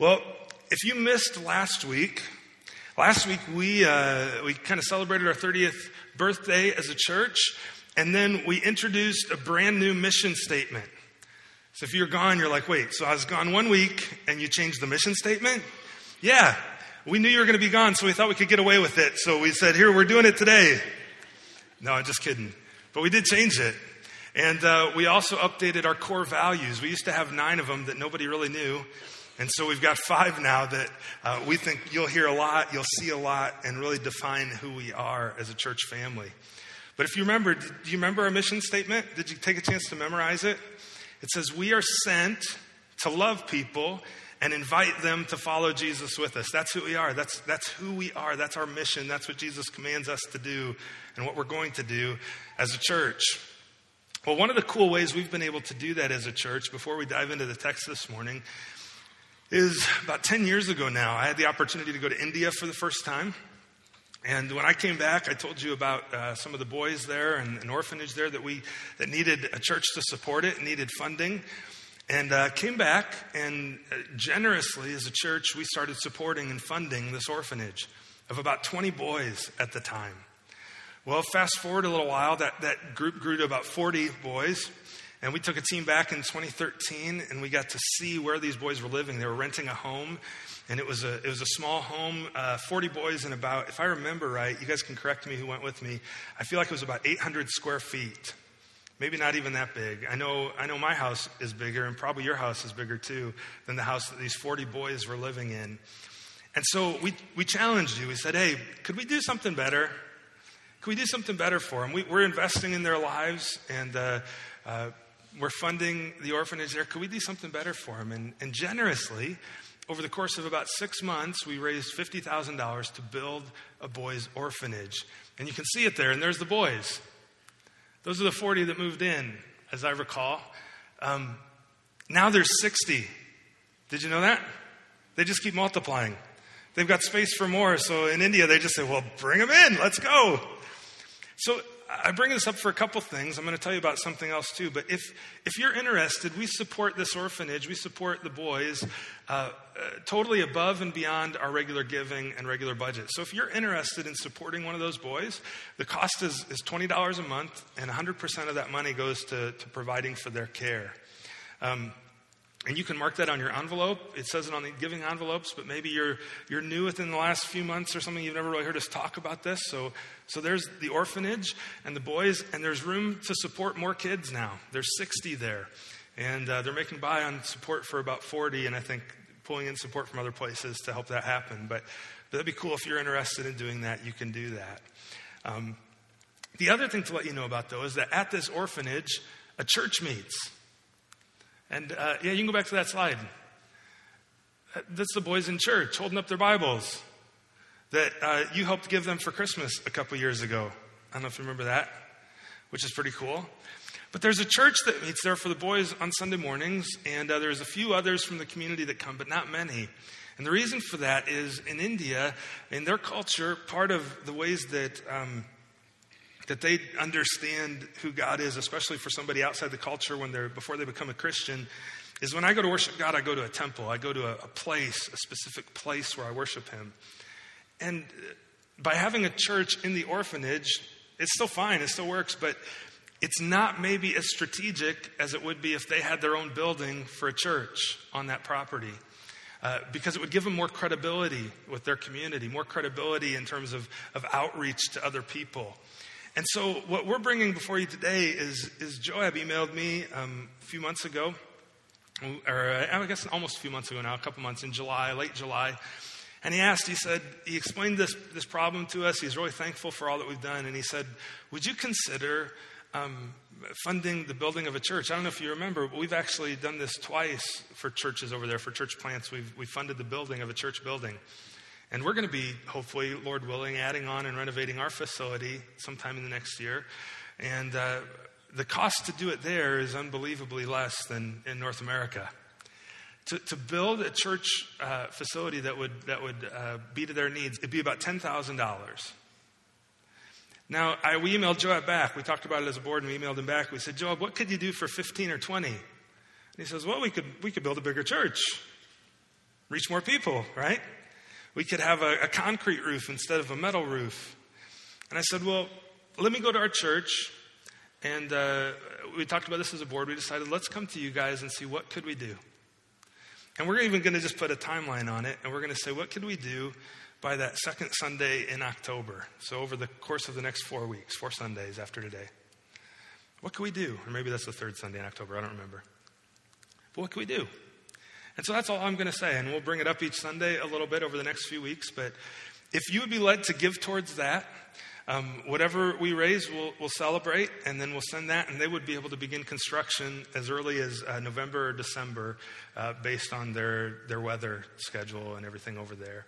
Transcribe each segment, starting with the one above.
Well, if you missed last week, last week we, uh, we kind of celebrated our 30th birthday as a church, and then we introduced a brand new mission statement. So if you're gone, you're like, wait, so I was gone one week and you changed the mission statement? Yeah, we knew you were going to be gone, so we thought we could get away with it. So we said, here, we're doing it today. No, I'm just kidding. But we did change it. And uh, we also updated our core values. We used to have nine of them that nobody really knew. And so we've got five now that uh, we think you'll hear a lot, you'll see a lot, and really define who we are as a church family. But if you remember, do you remember our mission statement? Did you take a chance to memorize it? It says, We are sent to love people and invite them to follow Jesus with us. That's who we are. That's, that's who we are. That's our mission. That's what Jesus commands us to do and what we're going to do as a church. Well, one of the cool ways we've been able to do that as a church, before we dive into the text this morning, is about 10 years ago now. I had the opportunity to go to India for the first time. And when I came back, I told you about uh, some of the boys there and an orphanage there that we that needed a church to support it, needed funding, and uh, came back and uh, generously, as a church, we started supporting and funding this orphanage of about 20 boys at the time. Well, fast forward a little while, that that group grew to about 40 boys, and we took a team back in 2013 and we got to see where these boys were living. They were renting a home, and it was a, it was a small home, uh, 40 boys and about, if I remember right, you guys can correct me who went with me, I feel like it was about 800 square feet. Maybe not even that big. I know, I know my house is bigger, and probably your house is bigger too than the house that these 40 boys were living in. And so we, we challenged you. We said, hey, could we do something better? Could we do something better for them? We, are investing in their lives, and uh, uh, we're funding the orphanage there. Could we do something better for them? And, and generously, over the course of about six months, we raised $50,000 to build a boys' orphanage. And you can see it there, and there's the boys. Those are the 40 that moved in, as I recall. Um, now there's 60. Did you know that? They just keep multiplying. They've got space for more. So in India, they just say, well, bring them in. Let's go. So I bring this up for a couple things. I'm going to tell you about something else too. But if, if you're interested, we support this orphanage, we support the boys uh, uh, totally above and beyond our regular giving and regular budget. So if you're interested in supporting one of those boys, the cost is, is $20 a month, and 100% of that money goes to, to providing for their care. Um, and you can mark that on your envelope. It says it on the giving envelopes, but maybe you're, you're new within the last few months or something. You've never really heard us talk about this. So, so there's the orphanage and the boys, and there's room to support more kids now. There's 60 there. And uh, they're making buy on support for about 40, and I think pulling in support from other places to help that happen. But, but that'd be cool if you're interested in doing that, you can do that. Um, the other thing to let you know about, though, is that at this orphanage, a church meets. And uh, yeah, you can go back to that slide. That's the boys in church holding up their Bibles that uh, you helped give them for Christmas a couple years ago. I don't know if you remember that, which is pretty cool. But there's a church that meets there for the boys on Sunday mornings, and uh, there's a few others from the community that come, but not many. And the reason for that is in India, in their culture, part of the ways that um, that they understand who God is, especially for somebody outside the culture when they're before they become a Christian, is when I go to worship God, I go to a temple, I go to a, a place, a specific place where I worship Him. And by having a church in the orphanage, it's still fine, it still works, but it's not maybe as strategic as it would be if they had their own building for a church on that property. Uh, because it would give them more credibility with their community, more credibility in terms of, of outreach to other people. And so, what we're bringing before you today is, is Joab emailed me um, a few months ago, or uh, I guess almost a few months ago now, a couple months in July, late July. And he asked, he said, he explained this, this problem to us. He's really thankful for all that we've done. And he said, Would you consider um, funding the building of a church? I don't know if you remember, but we've actually done this twice for churches over there, for church plants. We've, we funded the building of a church building. And we're going to be, hopefully, Lord willing, adding on and renovating our facility sometime in the next year. And uh, the cost to do it there is unbelievably less than in North America. To, to build a church uh, facility that would, that would uh, be to their needs, it'd be about $10,000. Now, I, we emailed Joab back. We talked about it as a board and we emailed him back. We said, Joab, what could you do for 15 or 20? And he says, well, we could, we could build a bigger church. reach more people, right? We could have a, a concrete roof instead of a metal roof. And I said, well, let me go to our church. And uh, we talked about this as a board. We decided, let's come to you guys and see what could we do. And we're even going to just put a timeline on it. And we're going to say, what could we do by that second Sunday in October? So over the course of the next four weeks, four Sundays after today. What could we do? Or maybe that's the third Sunday in October. I don't remember. But what could we do? And so that's all I'm going to say. And we'll bring it up each Sunday a little bit over the next few weeks. But if you would be led to give towards that, um, whatever we raise, we'll, we'll, celebrate, and then we'll send that, and they would be able to begin construction as early as uh, November or December uh, based on their, their weather schedule and everything over there.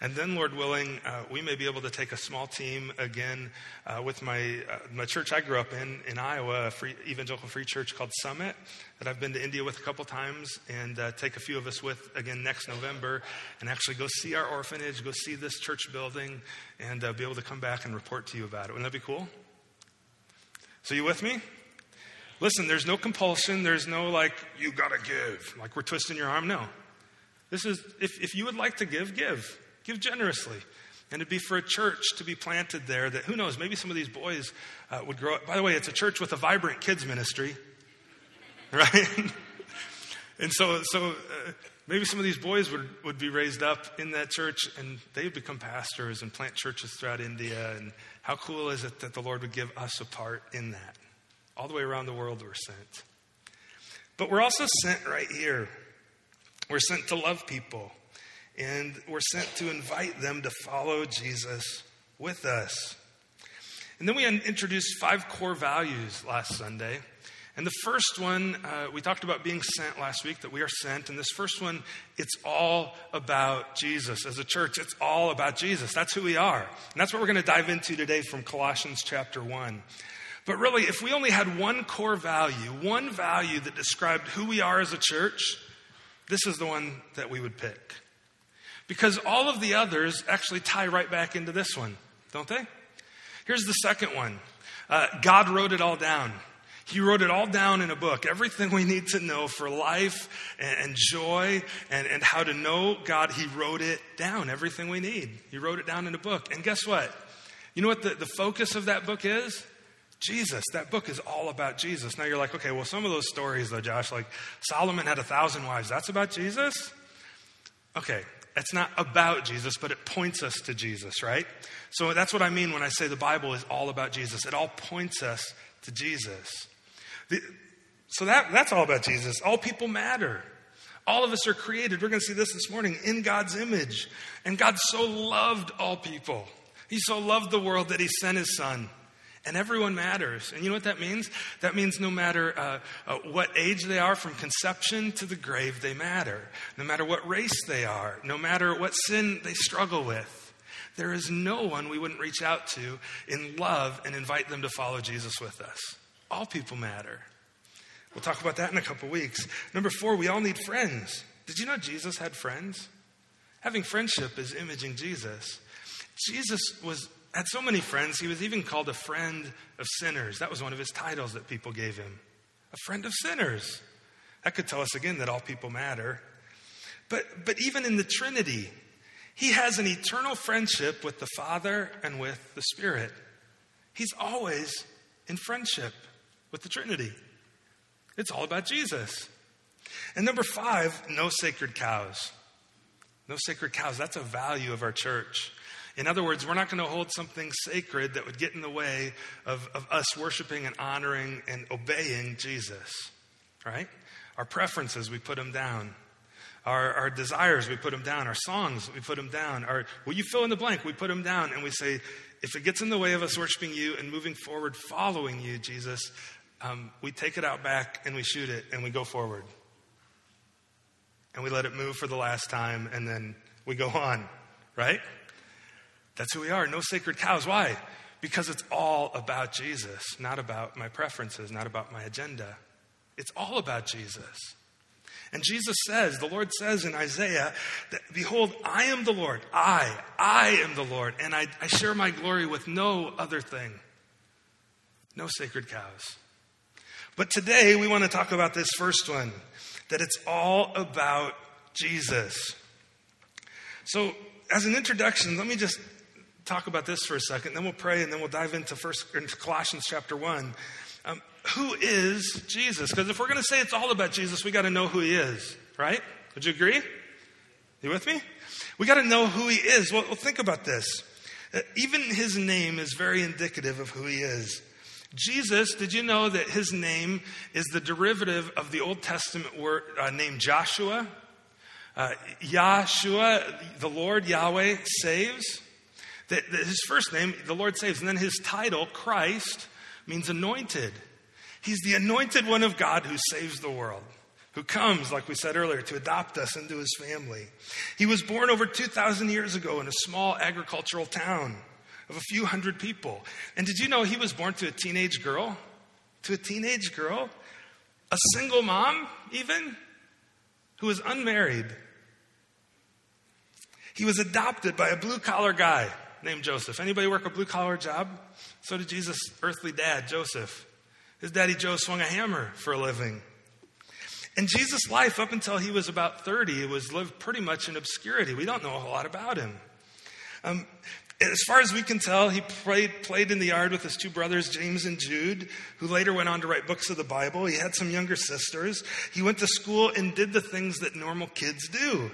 And then, Lord willing, uh, we may be able to take a small team again uh, with my, uh, my church I grew up in, in Iowa, a free, evangelical free church called Summit, that I've been to India with a couple times, and uh, take a few of us with again next November, and actually go see our orphanage, go see this church building, and uh, be able to come back and report to you about it. Wouldn't that be cool? So, you with me? Listen, there's no compulsion. There's no like, you got to give, like we're twisting your arm. No. This is, if, if you would like to give, give. Give generously. And it'd be for a church to be planted there that, who knows, maybe some of these boys uh, would grow up. By the way, it's a church with a vibrant kids ministry, right? and so, so uh, maybe some of these boys would, would be raised up in that church and they'd become pastors and plant churches throughout India. And how cool is it that the Lord would give us a part in that? All the way around the world, we're sent. But we're also sent right here. We're sent to love people and we're sent to invite them to follow Jesus with us. And then we introduced five core values last Sunday. And the first one, uh, we talked about being sent last week, that we are sent. And this first one, it's all about Jesus. As a church, it's all about Jesus. That's who we are. And that's what we're going to dive into today from Colossians chapter 1. But really, if we only had one core value, one value that described who we are as a church, this is the one that we would pick. Because all of the others actually tie right back into this one, don't they? Here's the second one uh, God wrote it all down. He wrote it all down in a book. Everything we need to know for life and, and, joy and, and how to know God, He wrote it down. Everything we need. He wrote it down in a book. And guess what? You know what the, the focus of that book is? Jesus. That book is all about Jesus. Now you're like, okay, well, some of those stories, though, Josh, like Solomon had a thousand wives, that's about Jesus? Okay, it's not about Jesus, but it points us to Jesus, right? So that's what I mean when I say the Bible is all about Jesus. It all points us to Jesus. The, so that, that's all about Jesus. All people matter. All of us are created. We're going to see this this morning in God's image. And God so loved all people. He so loved the world that He sent His Son and everyone matters. And you know what that means? That means no matter uh, uh, what age they are, from conception to the grave, they matter. No matter what race they are, no matter what sin they struggle with, there is no one we wouldn't reach out to in love and invite them to follow Jesus with us. All people matter. We'll talk about that in a couple weeks. Number four, we all need friends. Did you know Jesus had friends? Having friendship is imaging Jesus. Jesus was had so many friends, he was even called a friend of sinners. That was one of his titles that people gave him a friend of sinners. That could tell us again that all people matter. But, but even in the Trinity, he has an eternal friendship with the Father and with the Spirit. He's always in friendship with the Trinity. It's all about Jesus. And number five, no sacred cows. No sacred cows. That's a value of our church. In other words, we're not going to hold something sacred that would get in the way of, of us worshiping and honoring and obeying Jesus, right? Our preferences, we put them down. Our, our desires, we put them down. Our songs, we put them down. Our, will you fill in the blank? We put them down and we say, if it gets in the way of us worshiping you and moving forward, following you, Jesus, um, we take it out back and we shoot it and we go forward. And we let it move for the last time and then we go on, right? That's who we are. No sacred cows. Why? Because it's all about Jesus, not about my preferences, not about my agenda. It's all about Jesus. And Jesus says, the Lord says in Isaiah, that, Behold, I am the Lord. I, I am the Lord. And I, I share my glory with no other thing. No sacred cows. But today we want to talk about this first one that it's all about Jesus. So, as an introduction, let me just talk about this for a second, then we'll pray, and then we'll dive into First into Colossians chapter one. Um, who is Jesus? Because if we're going to say it's all about Jesus, we got to know who he is, right? Would you agree? You with me? We got to know who he is. Well, well think about this. Uh, even his name is very indicative of who he is. Jesus, did you know that his name is the derivative of the Old Testament word uh, name Joshua? Uh, Yahshua, the Lord Yahweh saves. That, his first name, the Lord saves, and then his title, Christ, means anointed. He's the anointed one of God who saves the world, who comes, like we said earlier, to adopt us into his family. He was born over 2,000 years ago in a small agricultural town of a few hundred people. And did you know he was born to a teenage girl? To a teenage girl? A single mom, even? Who was unmarried. He was adopted by a blue collar guy named Joseph. Anybody work a blue collar job? So did Jesus' earthly dad, Joseph. His daddy Joe swung a hammer for a living. And Jesus' life, up until he was about 30, was lived pretty much in obscurity. We don't know a whole lot about him. Um, as far as we can tell, he played, played in the yard with his two brothers, James and Jude, who later went on to write books of the Bible. He had some younger sisters. He went to school and did the things that normal kids do.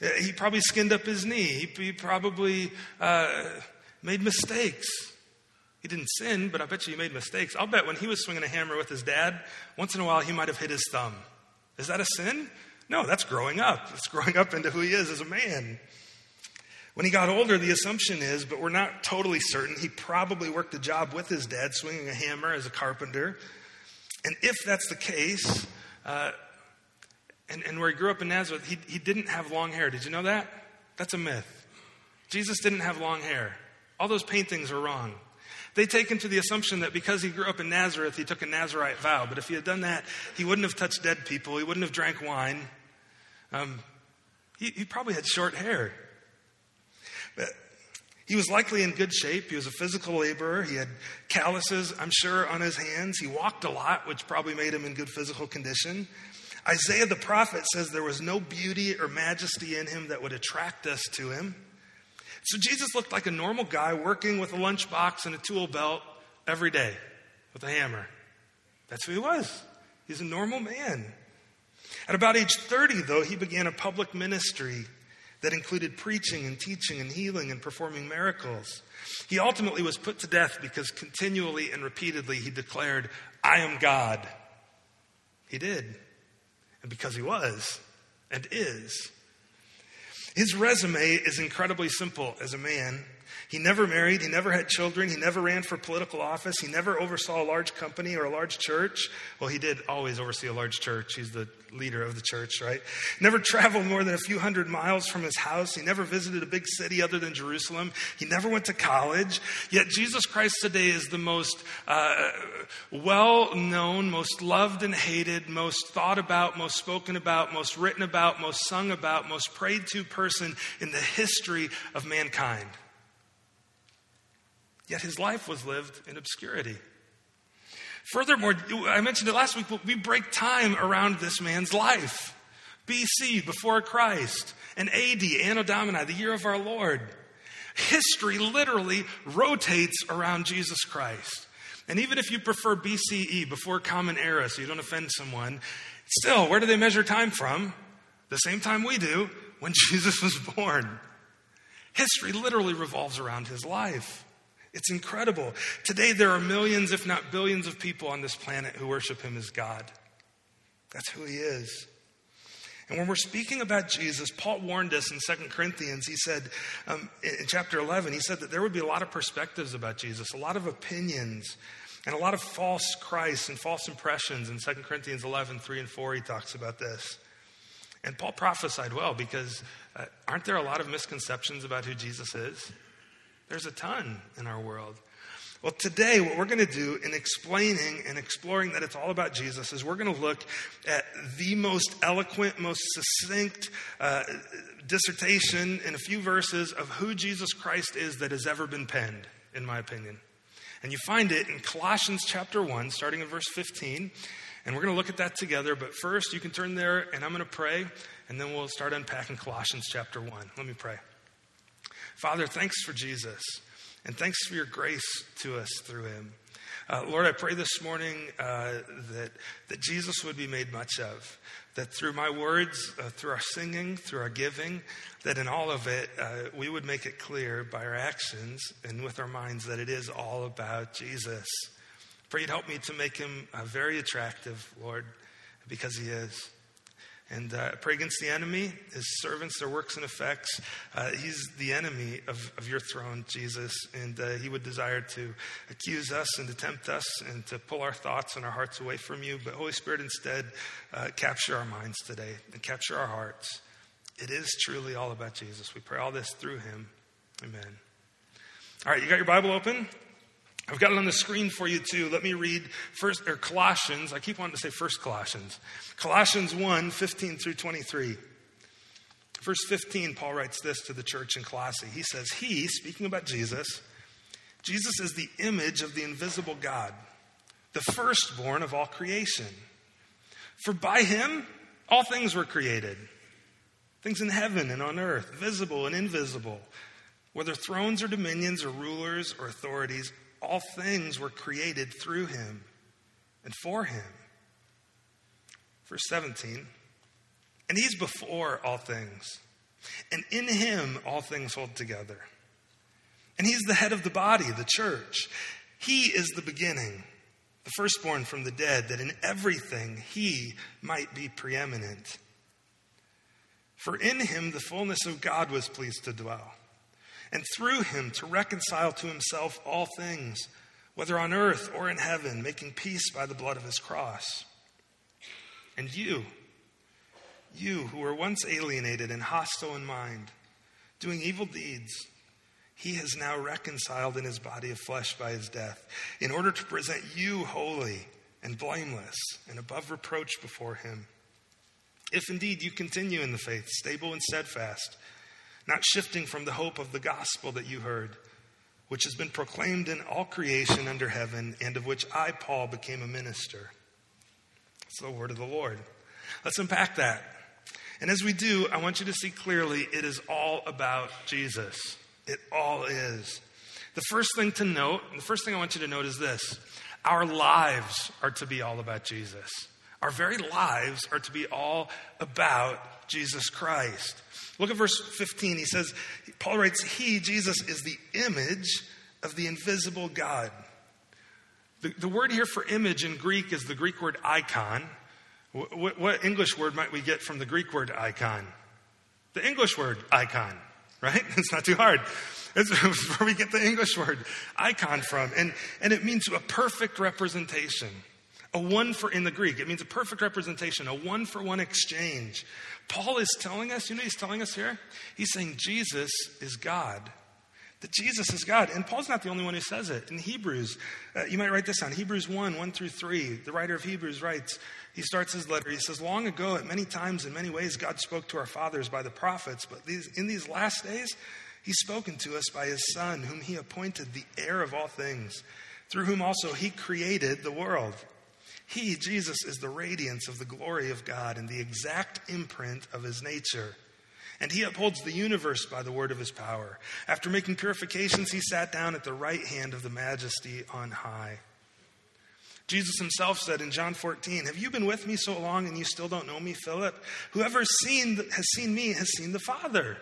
Uh, he probably skinned up his knee. He, he probably uh, made mistakes. He didn't sin, but I bet you he made mistakes. I'll bet when he was swinging a hammer with his dad, once in a while he might have hit his thumb. Is that a sin? No, that's growing up. It's growing up into who he is as a man. When he got older, the assumption is, but we're not totally certain, he probably worked a job with his dad, swinging a hammer as a carpenter. And if that's the case, uh, and, and where he grew up in Nazareth, he, he didn't have long hair. Did you know that? That's a myth. Jesus didn't have long hair. All those paintings are wrong. They take him to the assumption that because he grew up in Nazareth, he took a Nazarite vow. But if he had done that, he wouldn't have touched dead people, he wouldn't have drank wine. Um, he, he probably had short hair. But he was likely in good shape. He was a physical laborer. He had calluses, I'm sure, on his hands. He walked a lot, which probably made him in good physical condition. Isaiah the prophet says there was no beauty or majesty in him that would attract us to him. So Jesus looked like a normal guy working with a lunchbox and a tool belt every day with a hammer. That's who he was. He's a normal man. At about age 30, though, he began a public ministry that included preaching and teaching and healing and performing miracles. He ultimately was put to death because continually and repeatedly he declared, I am God. He did. And because he was and is. His resume is incredibly simple as a man. He never married, he never had children, he never ran for political office, he never oversaw a large company or a large church. Well, he did always oversee a large church. He's the leader of the church, right? Never traveled more than a few hundred miles from his house. He never visited a big city other than Jerusalem. He never went to college. Yet Jesus Christ today is the most uh, well known, most loved and hated, most thought about, most spoken about, most written about, most sung about, most prayed to person in the history of mankind. Yet his life was lived in obscurity. Furthermore, I mentioned it last week, but we break time around this man's life. BC, before Christ, and AD, Anno Domini, the year of our Lord. History literally rotates around Jesus Christ. And even if you prefer BCE, before Common Era, so you don't offend someone, still, where do they measure time from? The same time we do, when Jesus was born. History literally revolves around his life. It's incredible. Today, there are millions, if not billions, of people on this planet who worship him as God. That's who he is. And when we're speaking about Jesus, Paul warned us in 2 Corinthians. He said, um, in chapter 11, he said that there would be a lot of perspectives about Jesus, a lot of opinions, and a lot of false Christs and false impressions. In 2 Corinthians 11, 3 and 4, he talks about this. And Paul prophesied well because uh, aren't there a lot of misconceptions about who Jesus is? There's a ton in our world. Well, today, what we're going to do in explaining and exploring that it's all about Jesus is we're going to look at the most eloquent, most succinct uh, dissertation in a few verses of who Jesus Christ is that has ever been penned, in my opinion. And you find it in Colossians chapter 1, starting in verse 15. And we're going to look at that together. But first, you can turn there, and I'm going to pray, and then we'll start unpacking Colossians chapter 1. Let me pray. Father, thanks for Jesus, and thanks for your grace to us through him. Uh, Lord, I pray this morning uh, that, that Jesus would be made much of, that through my words, uh, through our singing, through our giving, that in all of it, uh, we would make it clear by our actions and with our minds that it is all about Jesus. Pray you'd help me to make him uh, very attractive, Lord, because he is. And uh, pray against the enemy, his servants, their works and effects. Uh, he's the enemy of, of your throne, Jesus. And uh, he would desire to accuse us and to tempt us and to pull our thoughts and our hearts away from you. But Holy Spirit, instead, uh, capture our minds today and capture our hearts. It is truly all about Jesus. We pray all this through him. Amen. All right, you got your Bible open? I've got it on the screen for you too. Let me read first or Colossians. I keep wanting to say first Colossians. Colossians 1, 15 through 23. Verse 15, Paul writes this to the church in Colossae. He says, He, speaking about Jesus, Jesus is the image of the invisible God, the firstborn of all creation. For by him all things were created, things in heaven and on earth, visible and invisible, whether thrones or dominions or rulers or authorities all things were created through him and for him. Verse 17, and he's before all things, and in him all things hold together. And he's the head of the body, the church. He is the beginning, the firstborn from the dead, that in everything he might be preeminent. For in him the fullness of God was pleased to dwell and through him to reconcile to himself all things, whether on earth or in heaven, making peace by the blood of his cross. And you, you who were once alienated and hostile in mind, doing evil deeds, he has now reconciled in his body of flesh by his death, in order to present you holy and blameless and above reproach before him. If indeed you continue in the faith, stable and steadfast, not shifting from the hope of the gospel that you heard, which has been proclaimed in all creation under heaven, and of which I, Paul, became a minister. It's the word of the Lord. Let's unpack that. And as we do, I want you to see clearly it is all about Jesus. It all is. The first thing to note, the first thing I want you to note is this our lives are to be all about Jesus. Our very lives are to be all about Jesus Christ. Look at verse 15. He says, Paul writes, He, Jesus, is the image of the invisible God. The, the word here for image in Greek is the Greek word icon. What, what English word might we get from the Greek word icon? The English word icon, right? It's not too hard. It's where we get the English word icon from. And, and it means a perfect representation. A one for, in the Greek, it means a perfect representation, a one for one exchange. Paul is telling us, you know, he's telling us here? He's saying Jesus is God. That Jesus is God. And Paul's not the only one who says it. In Hebrews, uh, you might write this down Hebrews 1 1 through 3. The writer of Hebrews writes, he starts his letter. He says, Long ago, at many times, in many ways, God spoke to our fathers by the prophets, but these, in these last days, he's spoken to us by his Son, whom he appointed the heir of all things, through whom also he created the world. He, Jesus, is the radiance of the glory of God and the exact imprint of his nature. And he upholds the universe by the word of his power. After making purifications, he sat down at the right hand of the majesty on high. Jesus himself said in John 14, Have you been with me so long and you still don't know me, Philip? Whoever seen, has seen me has seen the Father.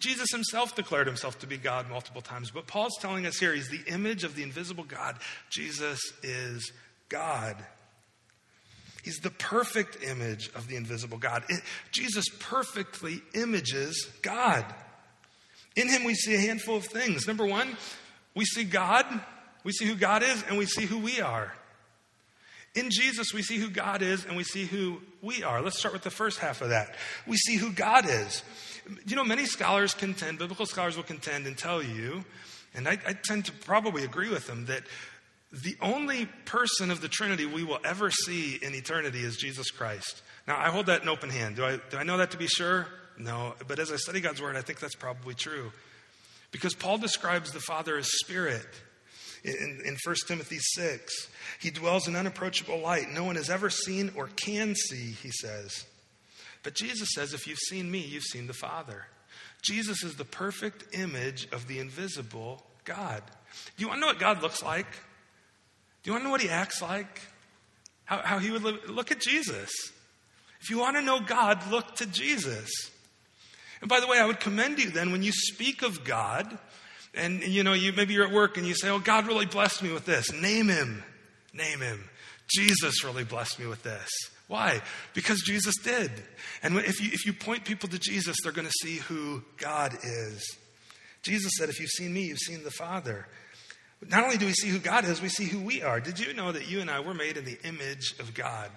Jesus himself declared himself to be God multiple times, but Paul's telling us here he's the image of the invisible God. Jesus is God. He's the perfect image of the invisible God. It, Jesus perfectly images God. In him, we see a handful of things. Number one, we see God, we see who God is, and we see who we are. In Jesus, we see who God is and we see who we are. Let's start with the first half of that. We see who God is. You know, many scholars contend, biblical scholars will contend and tell you, and I, I tend to probably agree with them, that the only person of the Trinity we will ever see in eternity is Jesus Christ. Now, I hold that in open hand. Do I, do I know that to be sure? No. But as I study God's Word, I think that's probably true. Because Paul describes the Father as Spirit. in, in 1 Timothy 6. He dwells in unapproachable light. No one has ever seen or can see, he says. But Jesus says, if you've seen me, you've seen the Father. Jesus is the perfect image of the invisible God. Do you want to know what God looks like? Do you want to know what he acts like? How, how he would live? Look at Jesus. If you want to know God, look to Jesus. And by the way, I would commend you then when you speak of God, and you know, you maybe you're at work and you say, "Oh, God really blessed me with this." Name him. Name him. Jesus really blessed me with this. Why? Because Jesus did. And if you, if you point people to Jesus, they're going to see who God is. Jesus said, If you've seen me, you've seen the Father. Not only do we see who God is, we see who we are. Did you know that you and I were made in the image of God?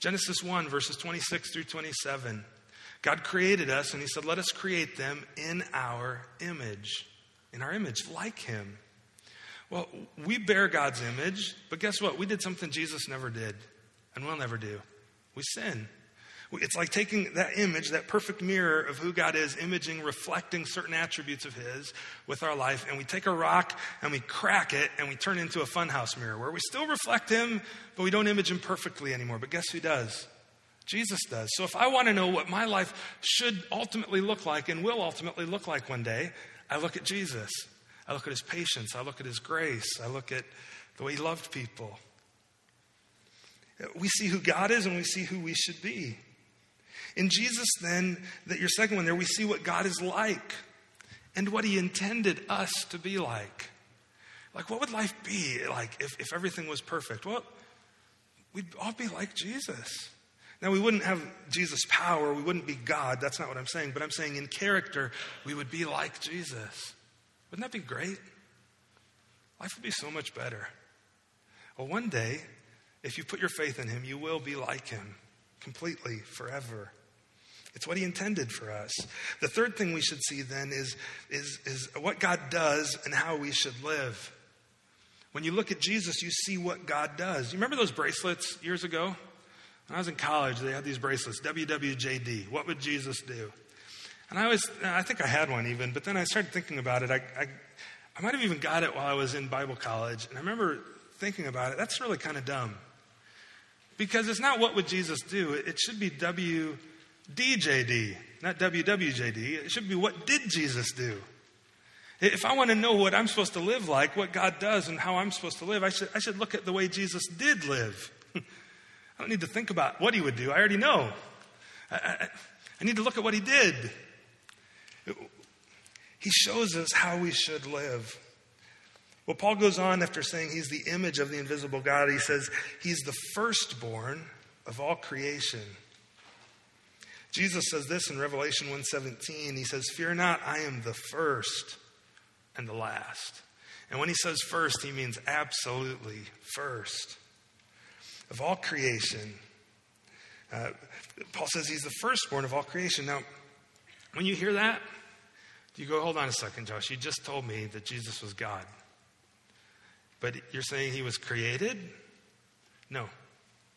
Genesis 1, verses 26 through 27. God created us, and He said, Let us create them in our image, in our image, like Him. Well, we bear God's image, but guess what? We did something Jesus never did, and we'll never do. We sin. It's like taking that image, that perfect mirror of who God is, imaging, reflecting certain attributes of His with our life, and we take a rock and we crack it and we turn it into a funhouse mirror where we still reflect Him, but we don't image Him perfectly anymore. But guess who does? Jesus does. So if I want to know what my life should ultimately look like and will ultimately look like one day, I look at Jesus. I look at His patience. I look at His grace. I look at the way He loved people. We see who God is and we see who we should be. In Jesus, then, that your second one there, we see what God is like and what He intended us to be like. Like, what would life be like if, if everything was perfect? Well, we'd all be like Jesus. Now, we wouldn't have Jesus' power, we wouldn't be God. That's not what I'm saying. But I'm saying in character, we would be like Jesus. Wouldn't that be great? Life would be so much better. Well, one day, if you put your faith in Him, you will be like Him completely, forever. It's what he intended for us. The third thing we should see then is, is, is what God does and how we should live. When you look at Jesus, you see what God does. You remember those bracelets years ago? When I was in college, they had these bracelets, WWJD. What would Jesus do? And I was, I think I had one even, but then I started thinking about it. I, I, I might have even got it while I was in Bible college. And I remember thinking about it. That's really kind of dumb. Because it's not what would Jesus do, it should be W DJD, not WWJD. It should be what did Jesus do? If I want to know what I'm supposed to live like, what God does, and how I'm supposed to live, I should, I should look at the way Jesus did live. I don't need to think about what he would do. I already know. I, I, I need to look at what he did. He shows us how we should live. Well, Paul goes on after saying he's the image of the invisible God. He says he's the firstborn of all creation. Jesus says this in Revelation 1:17. He says, "Fear not, I am the first and the last." And when he says first, he means absolutely first of all creation. Uh, Paul says he's the firstborn of all creation. Now, when you hear that, you go, hold on a second, Josh. You just told me that Jesus was God. But you're saying he was created? No.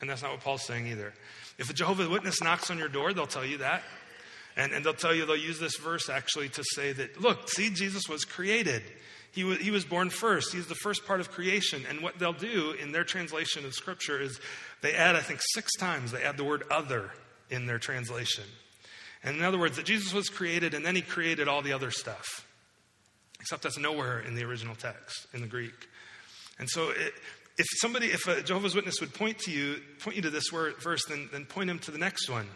And that's not what Paul's saying either. If a Jehovah's Witness knocks on your door, they'll tell you that. And, and they'll tell you, they'll use this verse actually to say that, look, see, Jesus was created. He was, he was born first. He's the first part of creation. And what they'll do in their translation of Scripture is they add, I think, six times, they add the word other in their translation. And in other words, that Jesus was created and then he created all the other stuff. Except that's nowhere in the original text, in the Greek. And so it, if somebody, if a Jehovah's Witness would point to you, point you to this word, verse, then, then point him to the next one,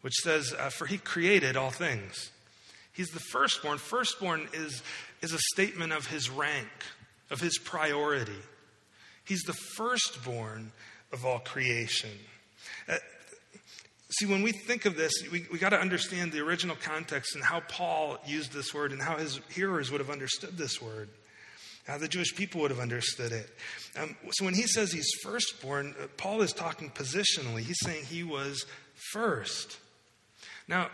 which says, uh, For he created all things. He's the firstborn. Firstborn is, is a statement of his rank, of his priority. He's the firstborn of all creation. Uh, see, when we think of this, we, we got to understand the original context and how Paul used this word and how his hearers would have understood this word how the Jewish people would have understood it. Um, so when he says he's firstborn, uh, Paul is talking positionally. He's saying he was first. Now,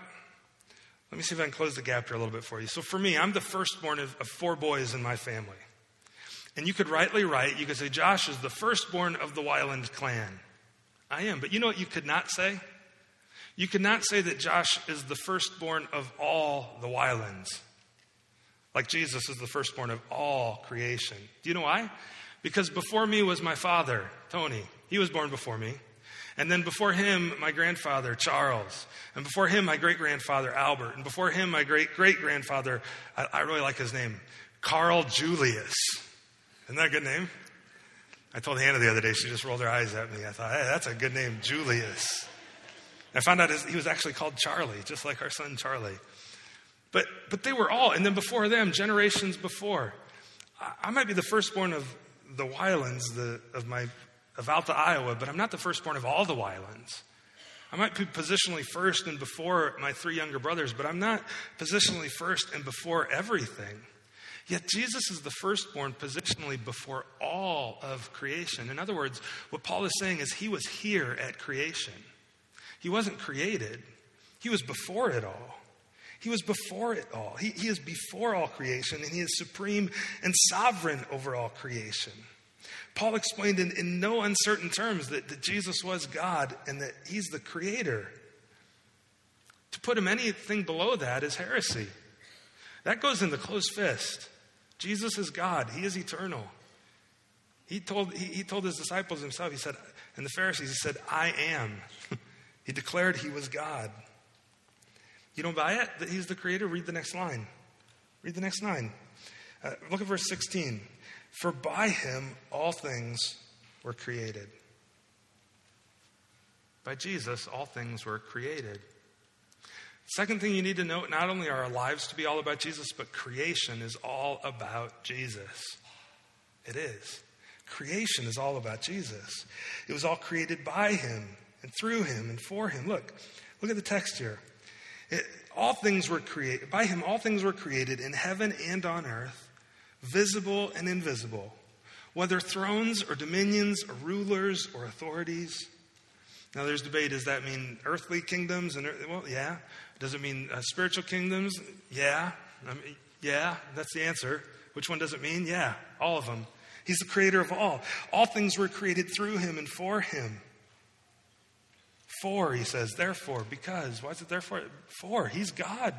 let me see if I can close the gap here a little bit for you. So for me, I'm the firstborn of, of four boys in my family. And you could rightly write, you could say, Josh is the firstborn of the Wyland clan. I am. But you know what you could not say? You could not say that Josh is the firstborn of all the Wylands. Like Jesus is the firstborn of all creation. Do you know why? Because before me was my father, Tony. He was born before me. And then before him, my grandfather, Charles. And before him, my great grandfather, Albert. And before him, my great great grandfather, I, I, really like his name, Carl Julius. Isn't that a good name? I told Hannah the other day, she just rolled her eyes at me. I thought, hey, that's a good name, Julius. I found out he was actually called Charlie, just like our son Charlie. But, but they were all, and then before them, generations before. I, I might be the firstborn of the Wylands, the, of, my, of Alta, Iowa, but I'm not the firstborn of all the Wylands. I might be positionally first and before my three younger brothers, but I'm not positionally first and before everything. Yet Jesus is the firstborn positionally before all of creation. In other words, what Paul is saying is he was here at creation. He wasn't created, he was before it all. He was before it all. He, he is before all creation, and he is supreme and sovereign over all creation. Paul explained in, in no uncertain terms that, that Jesus was God and that he's the creator. To put him anything below that is heresy. That goes in the closed fist. Jesus is God, He is eternal. He told, he, he told his disciples himself, he said, and the Pharisees, he said, I am. he declared he was God. You don't buy it that he's the creator? Read the next line. Read the next line. Uh, look at verse 16. For by him all things were created. By Jesus, all things were created. Second thing you need to note not only are our lives to be all about Jesus, but creation is all about Jesus. It is. Creation is all about Jesus. It was all created by him and through him and for him. Look, look at the text here. It, all things were created by him all things were created in heaven and on earth, visible and invisible, whether thrones or dominions or rulers or authorities. Now there's debate does that mean earthly kingdoms and well yeah, does it mean uh, spiritual kingdoms? Yeah. I mean, yeah, that's the answer. Which one does it mean? Yeah, all of them. He's the creator of all. All things were created through him and for him. For, he says, therefore, because. Why is it therefore? For, he's God.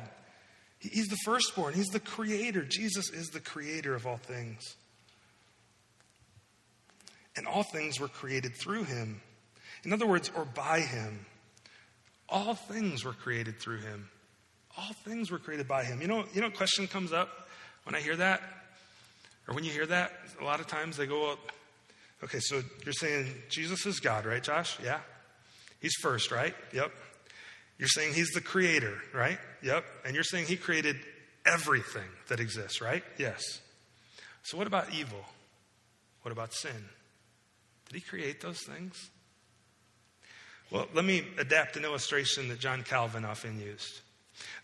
He's the firstborn, he's the creator. Jesus is the creator of all things. And all things were created through him. In other words, or by him. All things were created through him. All things were created by him. You know, you know, question comes up when I hear that, or when you hear that. A lot of times they go, okay, so you're saying Jesus is God, right, Josh? Yeah. He's first, right? Yep. You're saying he's the creator, right? Yep. And you're saying he created everything that exists, right? Yes. So what about evil? What about sin? Did he create those things? Well, let me adapt an illustration that John Calvin often used.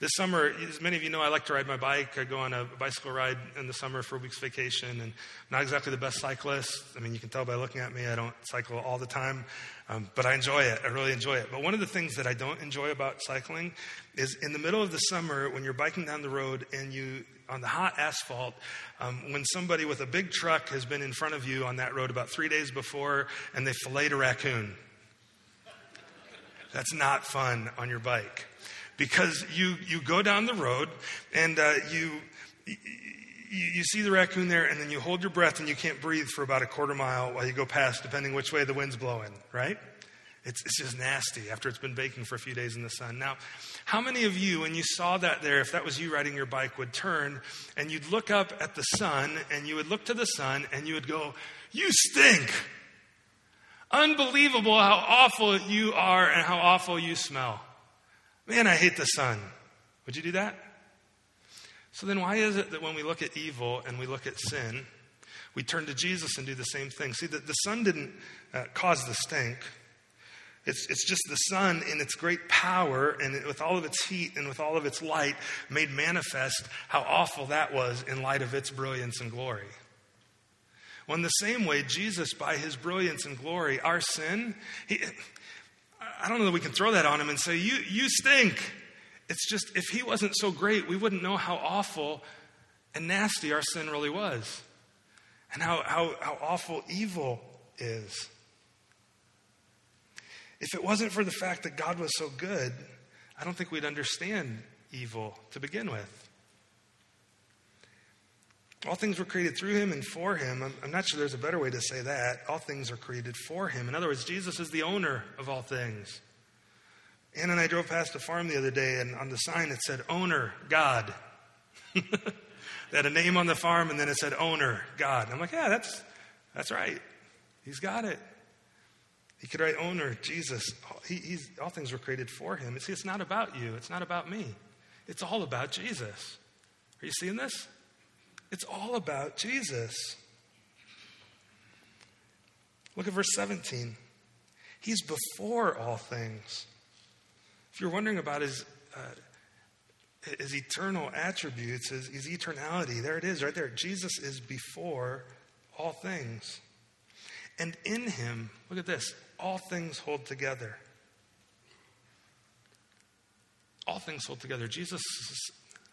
This summer, as many of you know, I like to ride my bike. I go on a bicycle ride in the summer for a week's vacation, and not exactly the best cyclist. I mean, you can tell by looking at me, I don't cycle all the time, um, but I enjoy it. I really enjoy it. But one of the things that I don't enjoy about cycling is in the middle of the summer when you're biking down the road and you on the hot asphalt, um, when somebody with a big truck has been in front of you on that road about three days before and they filleted a raccoon. That's not fun on your bike because you, you go down the road and uh, you, you, you see the raccoon there and then you hold your breath and you can't breathe for about a quarter mile while you go past, depending which way the wind's blowing, right? It's, it's just nasty after it's been baking for a few days in the sun. Now, how many of you, when you saw that there, if that was you riding your bike, would turn and you'd look up at the sun and you would look to the sun and you would go, You stink! Unbelievable how awful you are and how awful you smell. Man, I hate the sun. Would you do that? So then, why is it that when we look at evil and we look at sin, we turn to Jesus and do the same thing? See, the, the sun didn't uh, cause the stink. It's, it's just the sun, in its great power and with all of its heat and with all of its light, made manifest how awful that was in light of its brilliance and glory. Well, in the same way, Jesus, by his brilliance and glory, our sin, he, I don't know that we can throw that on him and say, you, you stink. It's just, if he wasn't so great, we wouldn't know how awful and nasty our sin really was and how, how, how awful evil is. If it wasn't for the fact that God was so good, I don't think we'd understand evil to begin with. All things were created through him and for him. I'm, I'm, not sure there's a better way to say that. All things are created for him. In other words, Jesus is the owner of all things. Anna and I drove past a farm the other day, and on the sign it said, Owner, God. they had a name on the farm, and then it said, Owner, God. And I'm like, Yeah, that's, that's right. He's got it. He could write owner, Jesus. He, all things were created for him. See, it's not about you. It's not about me. It's all about Jesus. Are you seeing this? It's all about Jesus. Look at verse 17. He's before all things. If you're wondering about his, uh, his eternal attributes, his, his eternality, there it is right there. Jesus is before all things. And in him, look at this, all things hold together. All things hold together. Jesus,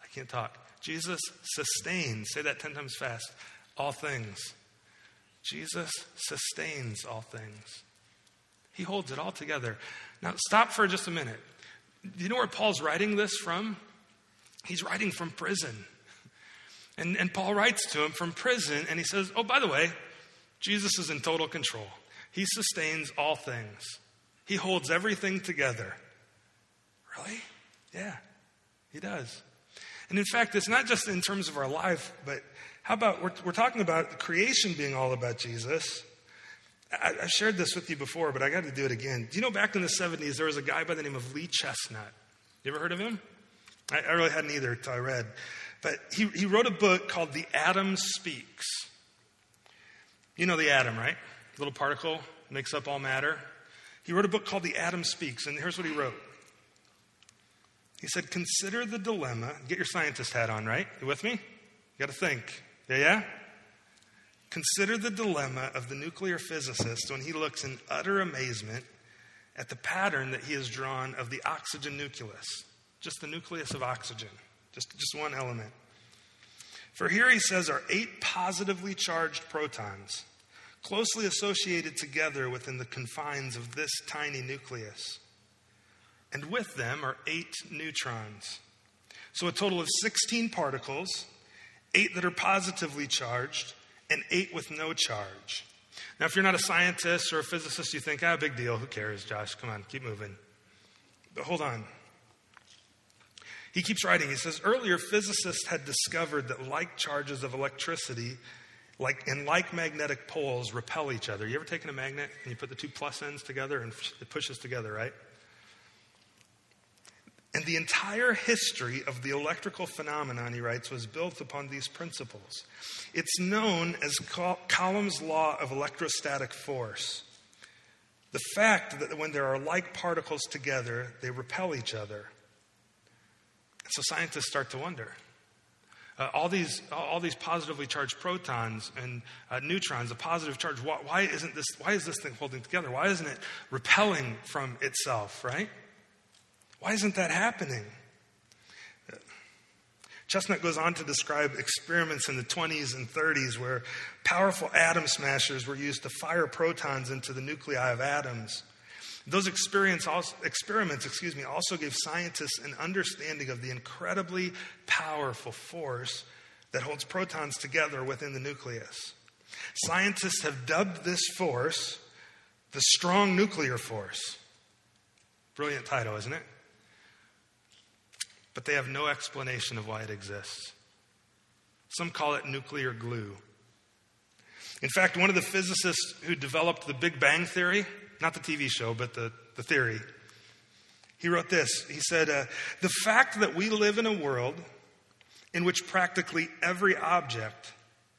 I can't talk. Jesus sustains, say that 10 times fast, all things. Jesus sustains all things. He holds it all together. Now, stop for just a minute. Do you know where Paul's writing this from? He's writing from prison. And, and Paul writes to him from prison, and he says, Oh, by the way, Jesus is in total control. He sustains all things, He holds everything together. Really? Yeah, He does. And in fact, it's not just in terms of our life, but how about we're, we're talking about creation being all about Jesus. I, I shared this with you before, but I got to do it again. Do you know back in the 70s, there was a guy by the name of Lee Chesnut? You ever heard of him? I, I really hadn't either until I read. But he, he wrote a book called The Atom Speaks. You know the atom, right? Little particle makes up all matter. He wrote a book called The Atom Speaks, and here's what he wrote. He said, Consider the dilemma. Get your scientist hat on, right? You with me? You got to think. Yeah, yeah? Consider the dilemma of the nuclear physicist when he looks in utter amazement at the pattern that he has drawn of the oxygen nucleus, just the nucleus of oxygen, just, just one element. For here he says are eight positively charged protons, closely associated together within the confines of this tiny nucleus. And with them are eight neutrons. So a total of 16 particles, eight that are positively charged, and eight with no charge. Now, if you're not a scientist or a physicist, you think, ah, big deal. Who cares, Josh? Come on, keep moving. But hold on. He keeps writing. He says, earlier physicists had discovered that like charges of electricity like and like magnetic poles repel each other. You ever taken a magnet and you put the two plus ends together and it pushes together, right? And the entire history of the electrical phenomenon, he writes, was built upon these principles. It's known as Coulomb's law of electrostatic force. The fact that when there are like particles together, they repel each other. So scientists start to wonder. Uh, all, these, all these positively charged protons and uh, neutrons, a positive charge, why, why, isn't this, why is this thing holding together? Why isn't it repelling from itself, right? Why isn't that happening? Chesnut goes on to describe experiments in the 20s and 30s where powerful atom smashers were used to fire protons into the nuclei of atoms. Those also, experiments excuse me, also gave scientists an understanding of the incredibly powerful force that holds protons together within the nucleus. Scientists have dubbed this force the strong nuclear force. Brilliant title, isn't it? But they have no explanation of why it exists. Some call it nuclear glue. In fact, one of the physicists who developed the Big Bang Theory not the TV show, but the, the theory. He wrote this He said, uh, The fact that we live in a world in which practically every object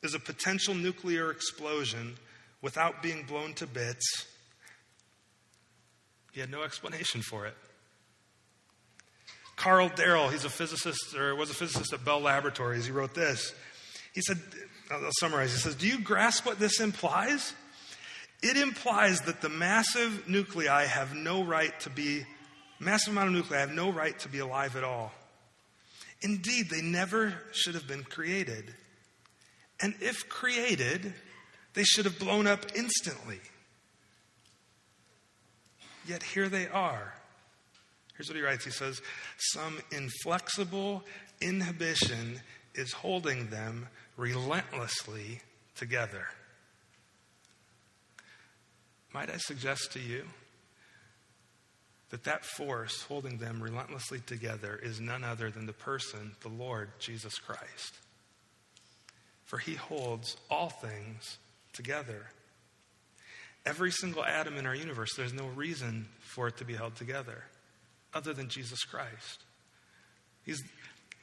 is a potential nuclear explosion without being blown to bits, he had no explanation for it. Karl Darrow, he's a physicist, or was a physicist at Bell Laboratories, he wrote this. He said, I'll summarize. He says, Do you grasp what this implies? It implies that the massive nuclei have no right to be, massive amount of nuclei have no right to be alive at all. Indeed, they never should have been created. And if created, they should have blown up instantly. Yet here they are. Here's what he writes He says, Some inflexible inhibition is holding them relentlessly together. Might I suggest to you that that force holding them relentlessly together is none other than the person, the Lord Jesus Christ. For he holds all things together. Every single atom in our universe, there's no reason for it to be held together other than Jesus Christ. He's,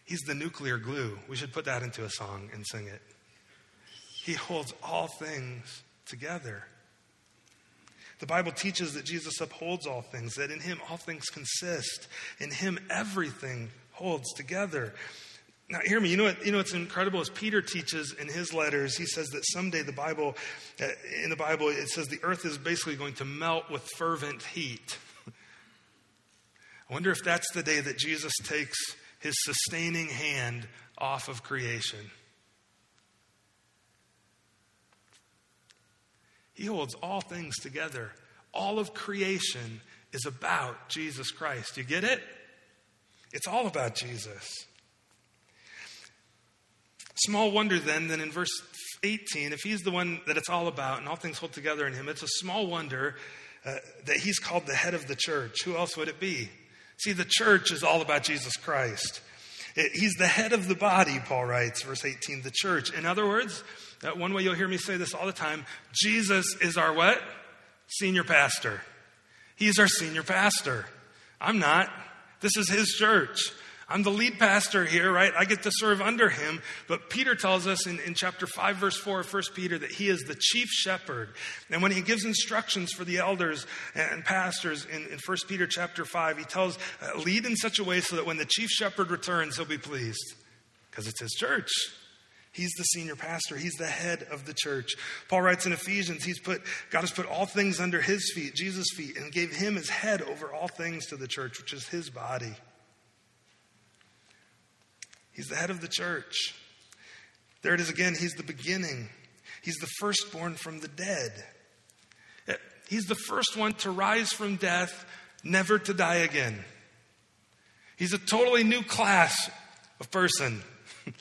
he's the nuclear glue. We should put that into a song and sing it. He holds all things together. The Bible teaches that Jesus upholds all things, that in him all things consist. In him everything holds together. Now, hear me. You know what? You know what's incredible is Peter teaches in his letters. He says that someday the Bible, uh, in the Bible, it says the earth is basically going to melt with fervent heat. I wonder if that's the day that Jesus takes his sustaining hand off of creation. He holds all things together. All of creation is about Jesus Christ. You get it? It's all about Jesus. Small wonder then that in verse 18, if he's the one that it's all about and all things hold together in him, it's a small wonder uh, that he's called the head of the church. Who else would it be? See, the church is all about Jesus Christ. He's the head of the body, Paul writes, verse 18, the church. In other words, that one way you'll hear me say this all the time Jesus is our what? Senior pastor. He's our senior pastor. I'm not. This is his church. I'm the lead pastor here, right? I get to serve under him. But Peter tells us in, in chapter 5, verse 4 of 1 Peter that he is the chief shepherd. And when he gives instructions for the elders and, pastors in, in 1 Peter chapter 5, he tells, uh, lead in such a way so that when the chief shepherd returns, he'll be pleased because it's his church. He's the senior pastor. He's the head of the church. Paul writes in Ephesians, he's put, God has put all things under his feet, Jesus' feet, and gave him his head over all things to the church, which is his body. He's the head of the church. There it is again. He's the beginning. He's the firstborn from the dead. He's the first one to rise from death, never to die again. He's a totally new class of person.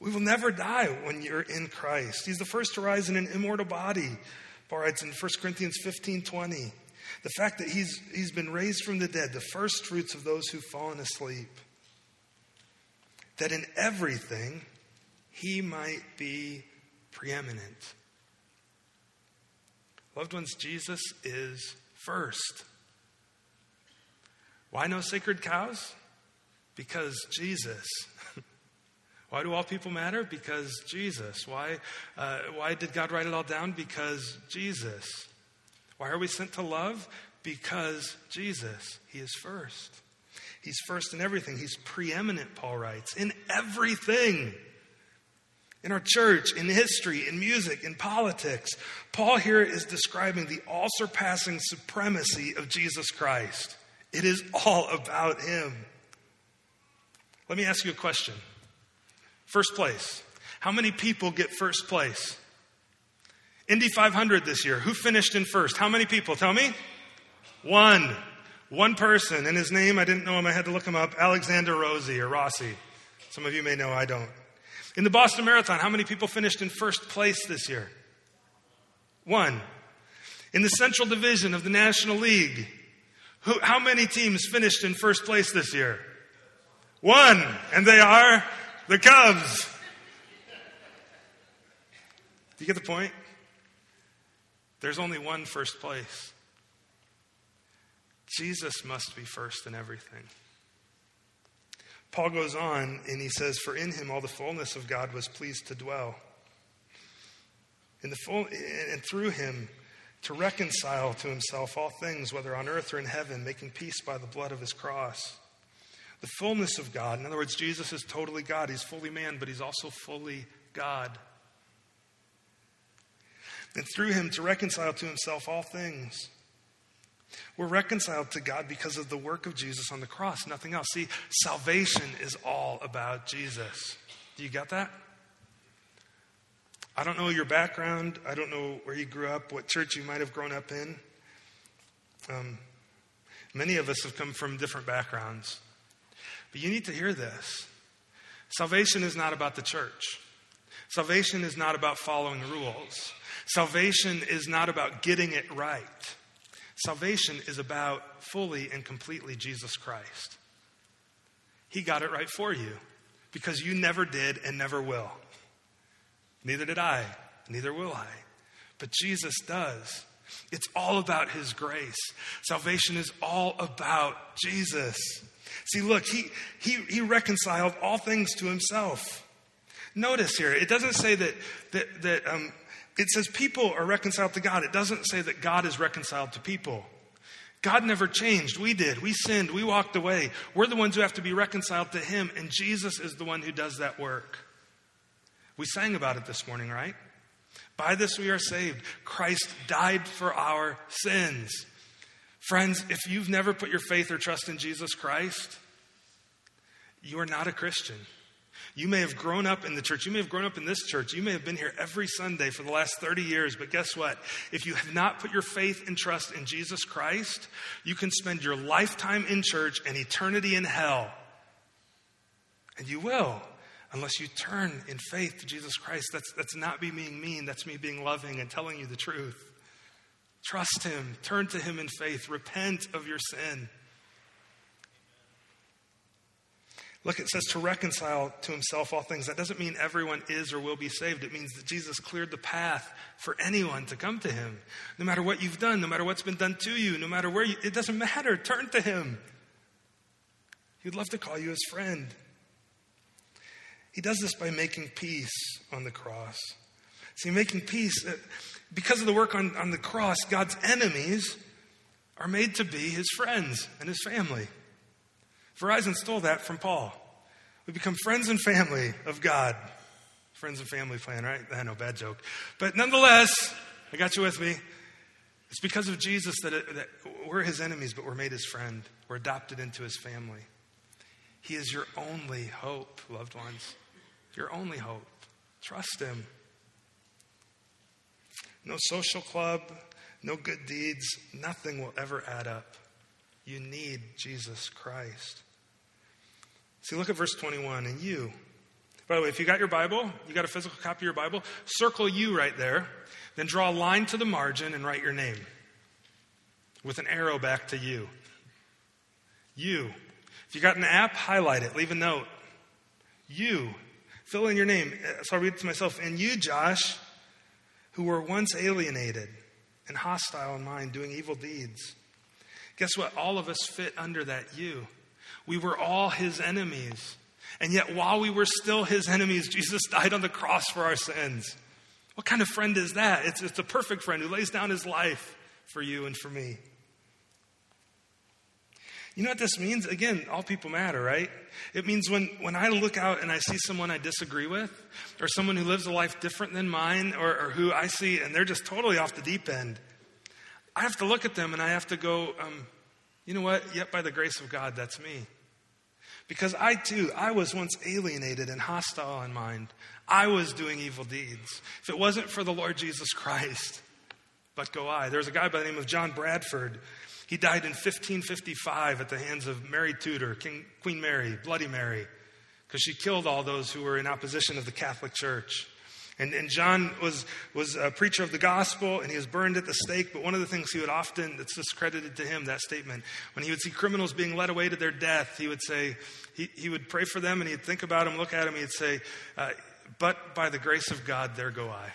We will never die when you're in Christ. He's the first to rise in an immortal body. Paul writes in 1 Corinthians 15 20. The fact that he's, he's been raised from the dead, the first fruits of those who've fallen asleep. That in everything he might be preeminent. Loved ones, Jesus is first. Why no sacred cows? Because Jesus why do all people matter? Because Jesus. Why, uh, why did God write it all down? Because Jesus. Why are we sent to love? Because Jesus. He is first. He's first in everything. He's preeminent, Paul writes, in everything. In our church, in history, in music, in politics. Paul here is describing the all surpassing supremacy of Jesus Christ. It is all about him. Let me ask you a question. First place. How many people get first place? Indy 500 this year. Who finished in first? How many people? Tell me. One. One person. And his name, I didn't know him. I had to look him up. Alexander Rossi or Rossi. Some of you may know, I don't. In the Boston Marathon, how many people finished in first place this year? One. In the Central Division of the National League, who, how many teams finished in first place this year? One. And they are the Cubs. Do you get the point? There's only one first place. Jesus must be first in everything. Paul goes on and he says, For in him all the fullness of God was pleased to dwell. In the full, and through him to reconcile to himself all things, whether on earth or in heaven, making peace by the blood of his cross the fullness of God. In other words, Jesus is totally God. He's fully man, but he's also fully God. And through him to reconcile to himself all things. We're reconciled to God because of the work of Jesus on the cross, nothing else. See, salvation is all about Jesus. Do you get that? I don't know your background. I don't know where you grew up, what church you might have grown up in. Um, many of us have come from different backgrounds. But you need to hear this Salvation is not about the church. Salvation is not about following rules. Salvation is not about getting it right. Salvation is about fully and completely Jesus Christ. He got it right for you because you never did and never will. Neither did I, neither will I. But Jesus does. It's all about His grace. Salvation is all about Jesus. See, look, He, he, he reconciled all things to Himself. Notice here, it doesn't say that, that, that um, it says people are reconciled to God. It doesn't say that God is reconciled to people. God never changed. We did. We sinned. We walked away. We're the ones who have to be reconciled to Him, and Jesus is the one who does that work. We sang about it this morning, right? By this we are saved. Christ died for our sins. Friends, if you've never put your faith or trust in Jesus Christ, you are not a Christian. You may have grown up in the church. You may have grown up in this church. You may have been here every Sunday for the last 30 years. But guess what? If you have not put your faith and trust in Jesus Christ, you can spend your lifetime in church and eternity in hell. And you will, unless you turn in faith to Jesus Christ. That's, that's not me being mean, that's me being loving and telling you the truth. Trust Him, turn to Him in faith, repent of your sin. Look, it says to reconcile to himself all things. That doesn't mean everyone is or will be saved. It means that Jesus cleared the path for anyone to come to him. No matter what you've done, no matter what's been done to you, no matter where you, it doesn't matter. Turn to him. He'd love to call you his friend. He does this by making peace on the cross. See, making peace, uh, because of the work on, on the cross, God's enemies are made to be his friends and his family. Verizon stole that from Paul. We become friends and family of God. Friends and family plan, right? I know, bad joke. But nonetheless, I got you with me. It's because of Jesus that, it, that we're his enemies, but we're made his friend. We're adopted into his family. He is your only hope, loved ones. Your only hope. Trust him. No social club, no good deeds, nothing will ever add up. You need Jesus Christ. See, look at verse 21. And you, by the way, if you got your Bible, you got a physical copy of your Bible, circle you right there. Then draw a line to the margin and write your name with an arrow back to you. You. If you got an app, highlight it, leave a note. You. Fill in your name. Uh, so I'll read it to myself. And you, Josh, who were once alienated and hostile in mind, doing evil deeds. Guess what? All of us fit under that you. We were all his enemies. And yet, while we were still his enemies, Jesus died on the cross for our sins. What kind of friend is that? It's, it's a perfect friend who lays down his life for you and for me. You know what this means? Again, all people matter, right? It means when, when I look out and I see someone I disagree with, or someone who lives a life different than mine, or, or who I see and they're just totally off the deep end, I have to look at them and I have to go, um, you know what? Yet by the grace of God, that's me. Because I too, I was once alienated and hostile in mind. I was doing evil deeds. If it wasn't for the Lord Jesus Christ, but go I. There's a guy by the name of John Bradford. He died in 1555 at the hands of Mary Tudor, King, Queen Mary, Bloody Mary, because she killed all those who were in opposition of the Catholic Church. And, and John was, was a preacher of the gospel and he was burned at the stake. But one of the things he would often, it's discredited to him, that statement, when he would see criminals being led away to their death, he would say, he, he would pray for them and he'd think about them, look at them, he'd say, uh, But by the grace of God, there go I.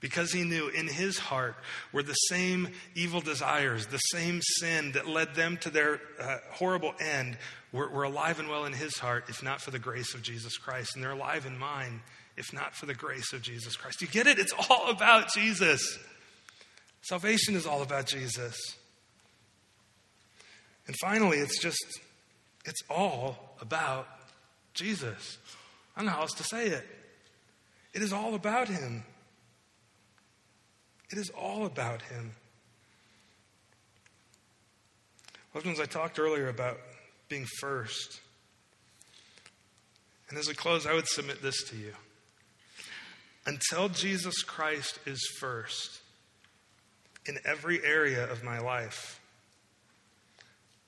Because he knew in his heart were the same evil desires, the same sin that led them to their uh, horrible end, were, were alive and well in his heart, if not for the grace of Jesus Christ. And they're alive in mine if not for the grace of Jesus Christ. You get it? It's all about Jesus. Salvation is all about Jesus. And finally, it's just, it's all about Jesus. I don't know how else to say it. It is all about Him. It is all about Him. Loved ones, I talked earlier about being first. And as we close, I would submit this to you until Jesus Christ is first in every area of my life,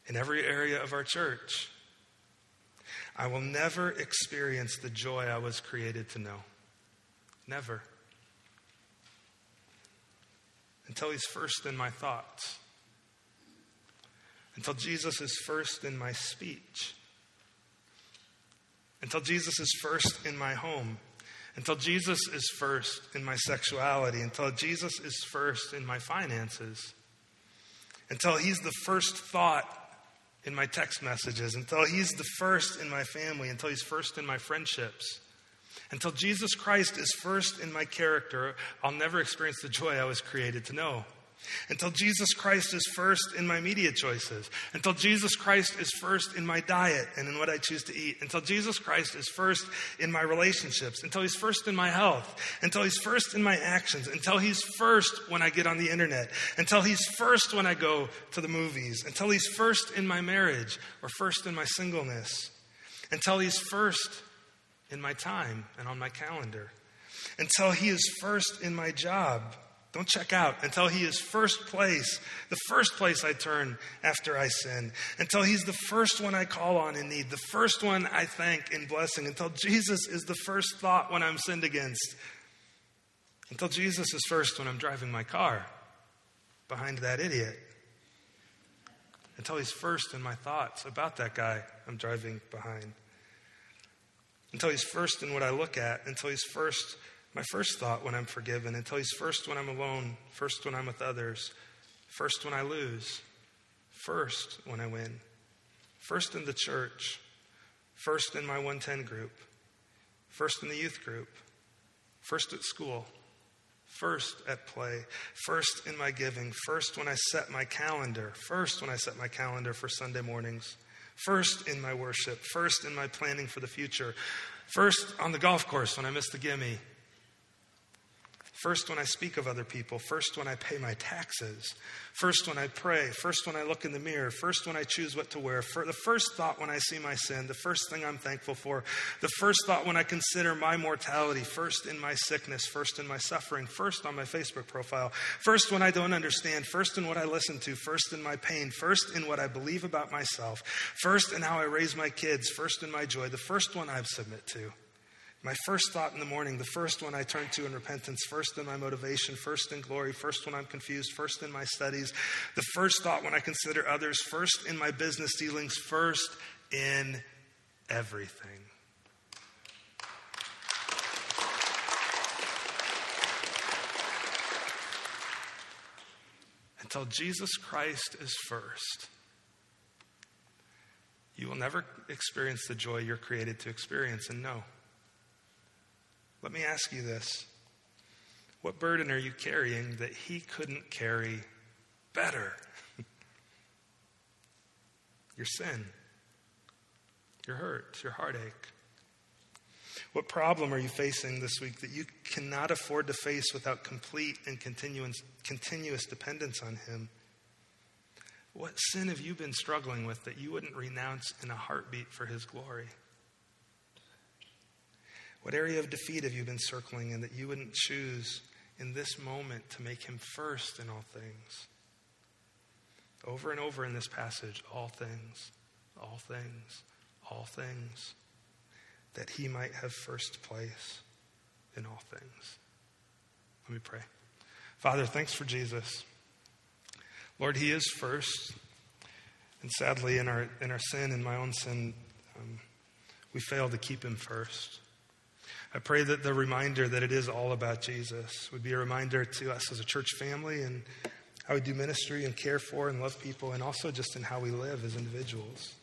in every area of our church, I will never experience the joy I was created to know. Never. Until He's first in my thoughts. Until Jesus is first in my speech. Until Jesus is first in my home. Until Jesus is first in my sexuality. Until Jesus is first in my finances. Until He's the first thought in my text messages, until He's the first in my family, until He's first in my friendships. Until Jesus Christ is first in my character, I'll never experience the joy I was created to know. Until Jesus Christ is first in my media choices. Until Jesus Christ is first in my diet and in what I choose to eat. Until Jesus Christ is first in my relationships. Until He's first in my health. Until He's first in my actions. Until He's first when I get on the internet. Until He's first when I go to the movies. Until He's first in my marriage or first in my singleness. Until He's first in my time and on my calendar. Until He is first in my job don't check out until He is first place, the first place I turn after I sin, until He's the first one I call on in need, the first one I thank in blessing, until Jesus is the first thought when I'm sinned against, until Jesus is first when I'm driving my car behind that idiot, until He's first in my thoughts about that guy I'm driving behind, until He's first in what I look at, until He's first my first thought when I'm forgiven, until He's first when I'm alone, first when I'm with others, first when I lose, first when I win, first in the church, first in my 110 group, first in the youth group, first at school, first at play, first in my giving, first when I set my calendar, first when I set my calendar for Sunday mornings, first in my worship, first in my planning for the future, first on the golf course when I miss the gimme, First, when I speak of other people. First, when I pay my taxes. First, when I pray. First, when I look in the mirror. First, when I choose what to wear. The first thought when I see my sin. The first thing I'm thankful for. The first thought when I consider my mortality. First, in my sickness. First, in my suffering. First, on my Facebook profile. First, when I don't understand. First, in what I listen to. First, in my pain. First, in what I believe about myself. First, in how I raise my kids. First, in my joy. The first one I submit to. My first thought in the morning, the first one I turn to in repentance, first in my motivation, first in glory, first when I'm confused, first in my studies, the first thought when I consider others, first in my business dealings, first in everything. Until Jesus Christ is first, you will never experience the joy you're created to experience. And no, let me ask you this What burden are you carrying that he couldn't carry better? your sin, your hurt, your heartache. What problem are you facing this week that you cannot afford to face without complete and continuous, continuous dependence on Him? What sin have you been struggling with that you wouldn't renounce in a heartbeat for His glory? What area of defeat have you been circling in that you wouldn't choose in this moment to make him first in all things? Over and over in this passage, all things, all things, all things, that he might have first place in all things. Let me pray. Father, thanks for Jesus. Lord, he is first. And sadly, in our, in our sin, in my own sin, um, we fail to keep him first. I pray that the reminder that it is all about Jesus would be a reminder to us as a church family and how we do ministry and care for and love people, and also just in how we live as individuals.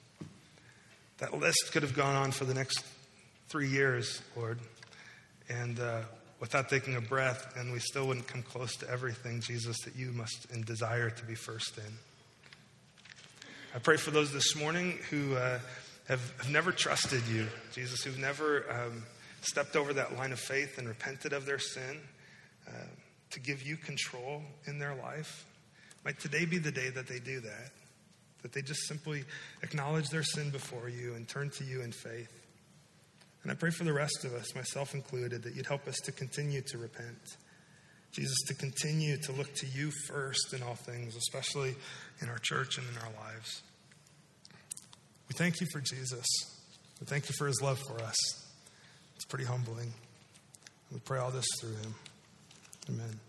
That list could have gone on for the next three years, Lord, and uh, without taking a breath, and we still wouldn't come close to everything, Jesus, that you must and desire to be first in. I pray for those this morning who uh, have, have never trusted you, Jesus, who've never. Um, stepped over that line of faith and repented of their sin, uh, to give you control in their life. Might today be the day that they do that, that they just simply acknowledge their sin before you and turn to you in faith. And I pray for the rest of us, myself included, that you'd help us to continue to repent. Jesus, to continue to look to you first in all things, especially in our church and in our lives. We thank you for Jesus. We thank you for his love for us. It's pretty humbling. We pray all this through him. Amen.